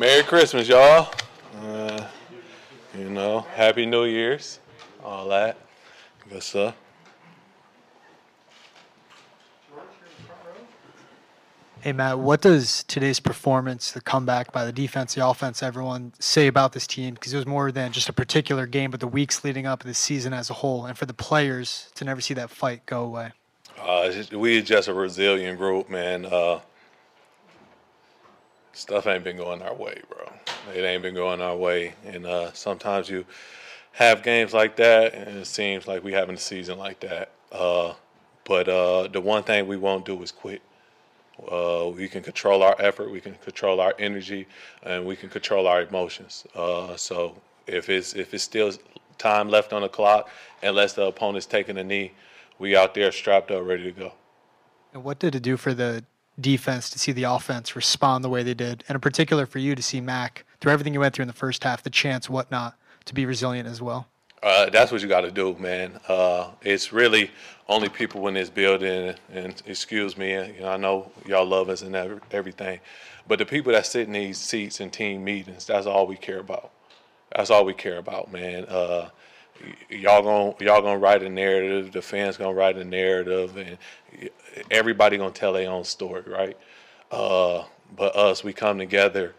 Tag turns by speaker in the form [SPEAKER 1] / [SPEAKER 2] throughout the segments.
[SPEAKER 1] Merry Christmas, y'all. Uh, you know, Happy New Year's, all that good stuff.
[SPEAKER 2] Hey Matt, what does today's performance, the comeback by the defense, the offense, everyone say about this team? Because it was more than just a particular game, but the weeks leading up the season as a whole, and for the players to never see that fight go away.
[SPEAKER 1] Uh, we just a resilient group, man. Uh, stuff ain't been going our way, bro. It ain't been going our way, and uh, sometimes you have games like that, and it seems like we having a season like that. Uh, but uh, the one thing we won't do is quit. Uh, we can control our effort, we can control our energy, and we can control our emotions. Uh, so if it's if it's still time left on the clock, unless the opponent's taking a knee, we out there strapped up, ready to go.
[SPEAKER 2] And what did it do for the defense to see the offense respond the way they did, and in particular for you to see Mac through everything you went through in the first half, the chance, whatnot, to be resilient as well?
[SPEAKER 1] Uh, that's what you got to do, man. Uh, it's really only people in this building, and excuse me, you know, I know y'all love us and everything, but the people that sit in these seats in team meetings, that's all we care about. That's all we care about, man. Uh, y'all gonna y'all gonna write a narrative. The fans gonna write a narrative, and everybody gonna tell their own story, right? Uh, but us, we come together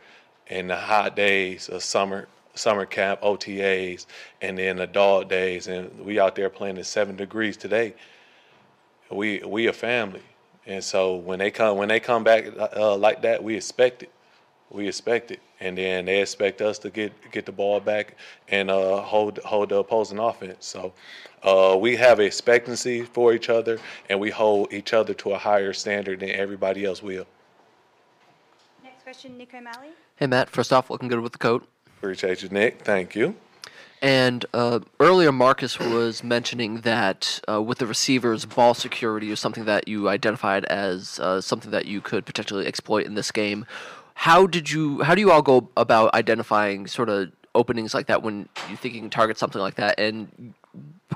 [SPEAKER 1] in the hot days of summer summer camp, OTAs, and then adult days, and we out there playing in seven degrees today. We we a family, and so when they come when they come back uh, like that, we expect it. We expect it, and then they expect us to get get the ball back and uh, hold hold the opposing offense. So uh, we have expectancy for each other, and we hold each other to a higher standard than everybody else will.
[SPEAKER 3] Next question, Nick O'Malley.
[SPEAKER 4] Hey Matt, first off, looking good with the coat.
[SPEAKER 1] Appreciate you, Nick. Thank you.
[SPEAKER 4] And uh, earlier, Marcus was mentioning that uh, with the receivers, ball security is something that you identified as uh, something that you could potentially exploit in this game. How did you? How do you all go about identifying sort of openings like that when you think you can target something like that? And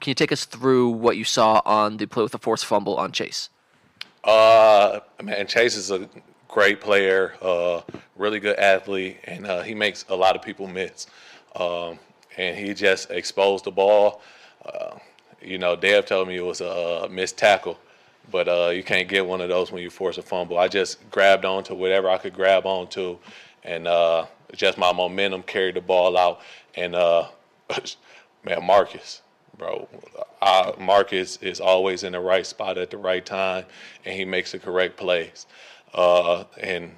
[SPEAKER 4] can you take us through what you saw on the play with the forced fumble on Chase?
[SPEAKER 1] Uh, man, Chase is a great player, uh, really good athlete, and uh, he makes a lot of people miss. Um, and he just exposed the ball. Uh, you know, Dev told me it was a missed tackle, but uh, you can't get one of those when you force a fumble. I just grabbed onto whatever I could grab onto, and uh, just my momentum carried the ball out. And uh, man, Marcus, bro, Marcus is always in the right spot at the right time, and he makes the correct plays. Uh, and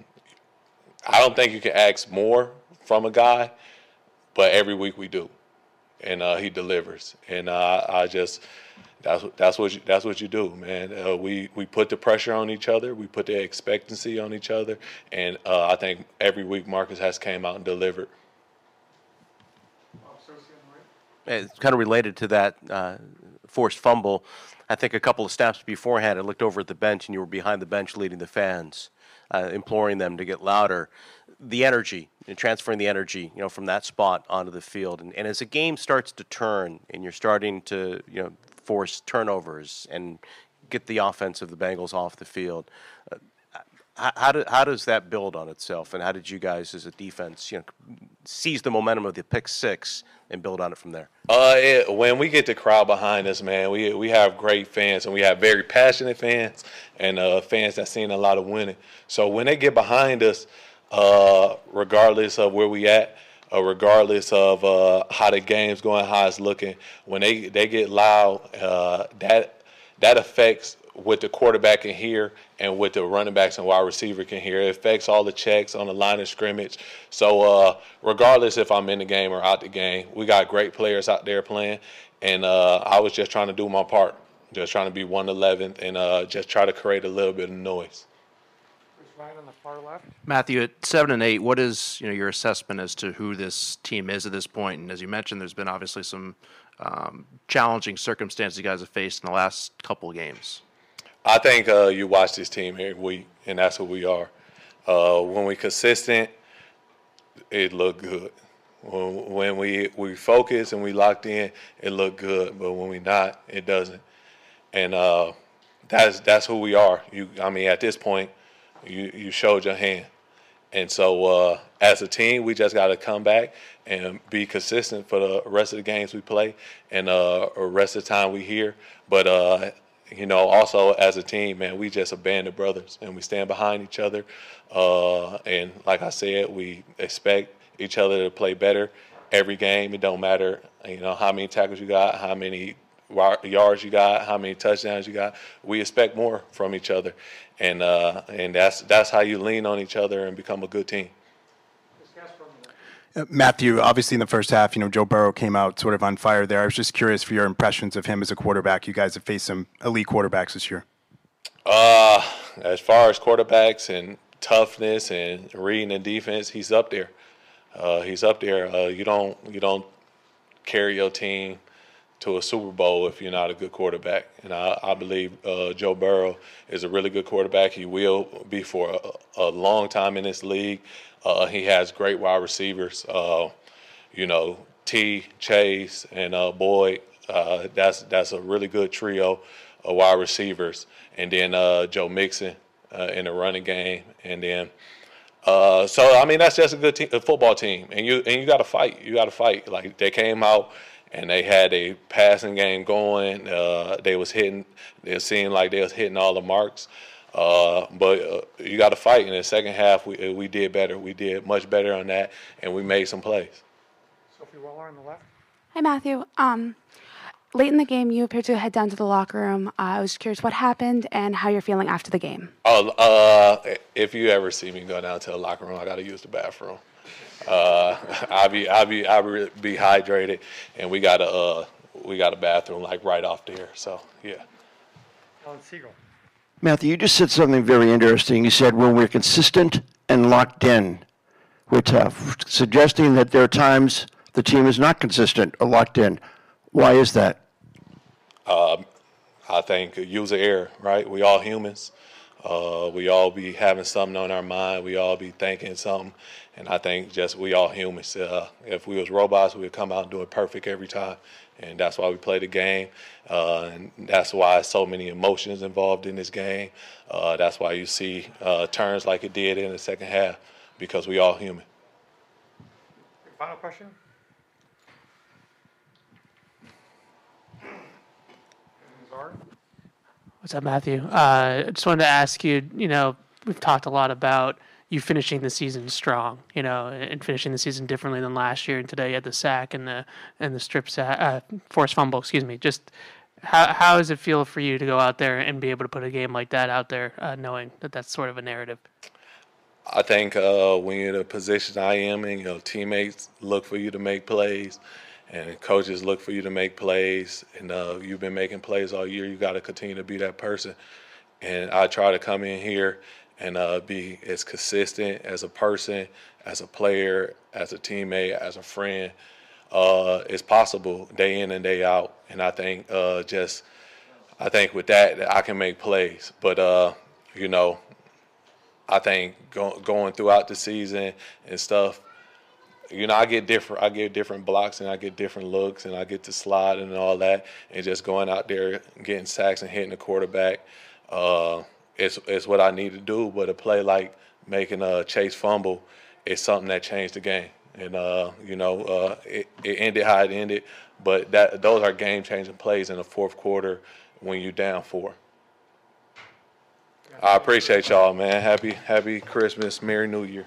[SPEAKER 1] I don't think you can ask more from a guy, but every week we do, and uh, he delivers. And uh, I just that's that's what you, that's what you do, man. Uh, we we put the pressure on each other, we put the expectancy on each other, and uh, I think every week Marcus has came out and delivered.
[SPEAKER 5] It's kind of related to that uh, forced fumble. I think a couple of snaps beforehand, I looked over at the bench and you were behind the bench leading the fans, uh, imploring them to get louder. The energy, transferring the energy, you know, from that spot onto the field, and, and as the game starts to turn and you're starting to, you know, force turnovers and get the offense of the Bengals off the field. Uh, how, do, how does that build on itself, and how did you guys, as a defense, you know, seize the momentum of the pick six and build on it from there?
[SPEAKER 1] Uh, it, when we get the crowd behind us, man, we we have great fans and we have very passionate fans and uh, fans that seen a lot of winning. So when they get behind us, uh, regardless of where we at, uh, regardless of uh, how the game's going, how it's looking, when they they get loud, uh, that that affects what the quarterback can hear and what the running backs and wide receiver can hear. It affects all the checks on the line of scrimmage. So uh, regardless if I'm in the game or out the game, we got great players out there playing, and uh, I was just trying to do my part, just trying to be 111th and uh, just try to create a little bit of noise.
[SPEAKER 6] Ryan on the far left.
[SPEAKER 7] Matthew, at seven and eight, what is you know your assessment as to who this team is at this point? And as you mentioned, there's been obviously some um, challenging circumstances you guys have faced in the last couple of games.
[SPEAKER 1] I think uh, you watch this team every week, and that's what we are. Uh, when we consistent, it looked good. When, when we we focus and we locked in, it looked good. But when we not, it doesn't. And uh, that's that's who we are. You, I mean, at this point, you you showed your hand, and so uh, as a team, we just got to come back and be consistent for the rest of the games we play and uh, rest of the time we here. But uh, you know, also as a team, man, we just a band of brothers and we stand behind each other. Uh, and like I said, we expect each other to play better every game. It don't matter, you know, how many tackles you got, how many yards you got, how many touchdowns you got. We expect more from each other, and uh, and that's that's how you lean on each other and become a good team.
[SPEAKER 8] Uh, Matthew, obviously in the first half, you know, Joe Burrow came out sort of on fire there. I was just curious for your impressions of him as a quarterback. You guys have faced some elite quarterbacks this year.
[SPEAKER 1] Uh, as far as quarterbacks and toughness and reading the defense, he's up there. Uh, he's up there. Uh, you don't you don't carry your team to a Super Bowl if you're not a good quarterback. And I, I believe uh, Joe Burrow is a really good quarterback. He will be for a, a long time in this league. Uh, he has great wide receivers. Uh, you know, Tee, Chase, and uh, Boyd. Uh, that's that's a really good trio of wide receivers. And then uh, Joe Mixon in the running game. And then so I mean that's just a good team, a football team, and you and you got to fight. You got to fight. Like they came out and they had a passing game going. Uh, they was hitting. It seemed like they was hitting all the marks. Uh, but uh, you got to fight. In the second half, we we did better. We did much better on that, and we made some plays.
[SPEAKER 6] Sophie Weller on the left.
[SPEAKER 9] Hi, Matthew. Um, late in the game, you appeared to head down to the locker room. Uh, I was curious what happened and how you're feeling after the game.
[SPEAKER 1] Oh, uh, if you ever see me go down to the locker room, I got to use the bathroom. Uh, I'll be, I'll be, I'll be, be hydrated, and we got a, uh, we got a bathroom like right off there. So yeah.
[SPEAKER 6] Alan Siegel.
[SPEAKER 10] Matthew, you just said something very interesting. You said when we're consistent and locked in, we're tough, suggesting that there are times the team is not consistent or locked in. Why is that?
[SPEAKER 1] I think user error, right? We all humans. Uh, we all be having something on our mind. We all be thinking something, and I think just we all humans. Uh, if we was robots, we would come out and do it perfect every time, and that's why we play the game, uh, and that's why so many emotions involved in this game. Uh, that's why you see uh, turns like it did in the second half, because we all human.
[SPEAKER 6] Final question. Czar.
[SPEAKER 11] What's up, Matthew? Uh, I just wanted to ask you. You know, we've talked a lot about you finishing the season strong. You know, and finishing the season differently than last year. And today you had the sack and the and the strip sack, uh, forced fumble. Excuse me. Just how how does it feel for you to go out there and be able to put a game like that out there, uh, knowing that that's sort of a narrative?
[SPEAKER 1] I think uh, when you're in a position I am in, your teammates look for you to make plays, and coaches look for you to make plays. And uh, you've been making plays all year. You got to continue to be that person. And I try to come in here and uh, be as consistent as a person, as a player, as a teammate, as a friend uh, as possible, day in and day out. And I think uh, just, I think with that, I can make plays. But uh, you know, I think go, going throughout the season and stuff, you know, I get different. I get different blocks and I get different looks and I get to slide and all that. And just going out there, getting sacks and hitting the quarterback, uh, it's it's what I need to do. But a play like making a chase fumble is something that changed the game. And uh, you know, uh, it, it ended how it ended. But that those are game changing plays in the fourth quarter when you're down four. I appreciate y'all, man. Happy Happy Christmas, Merry New Year.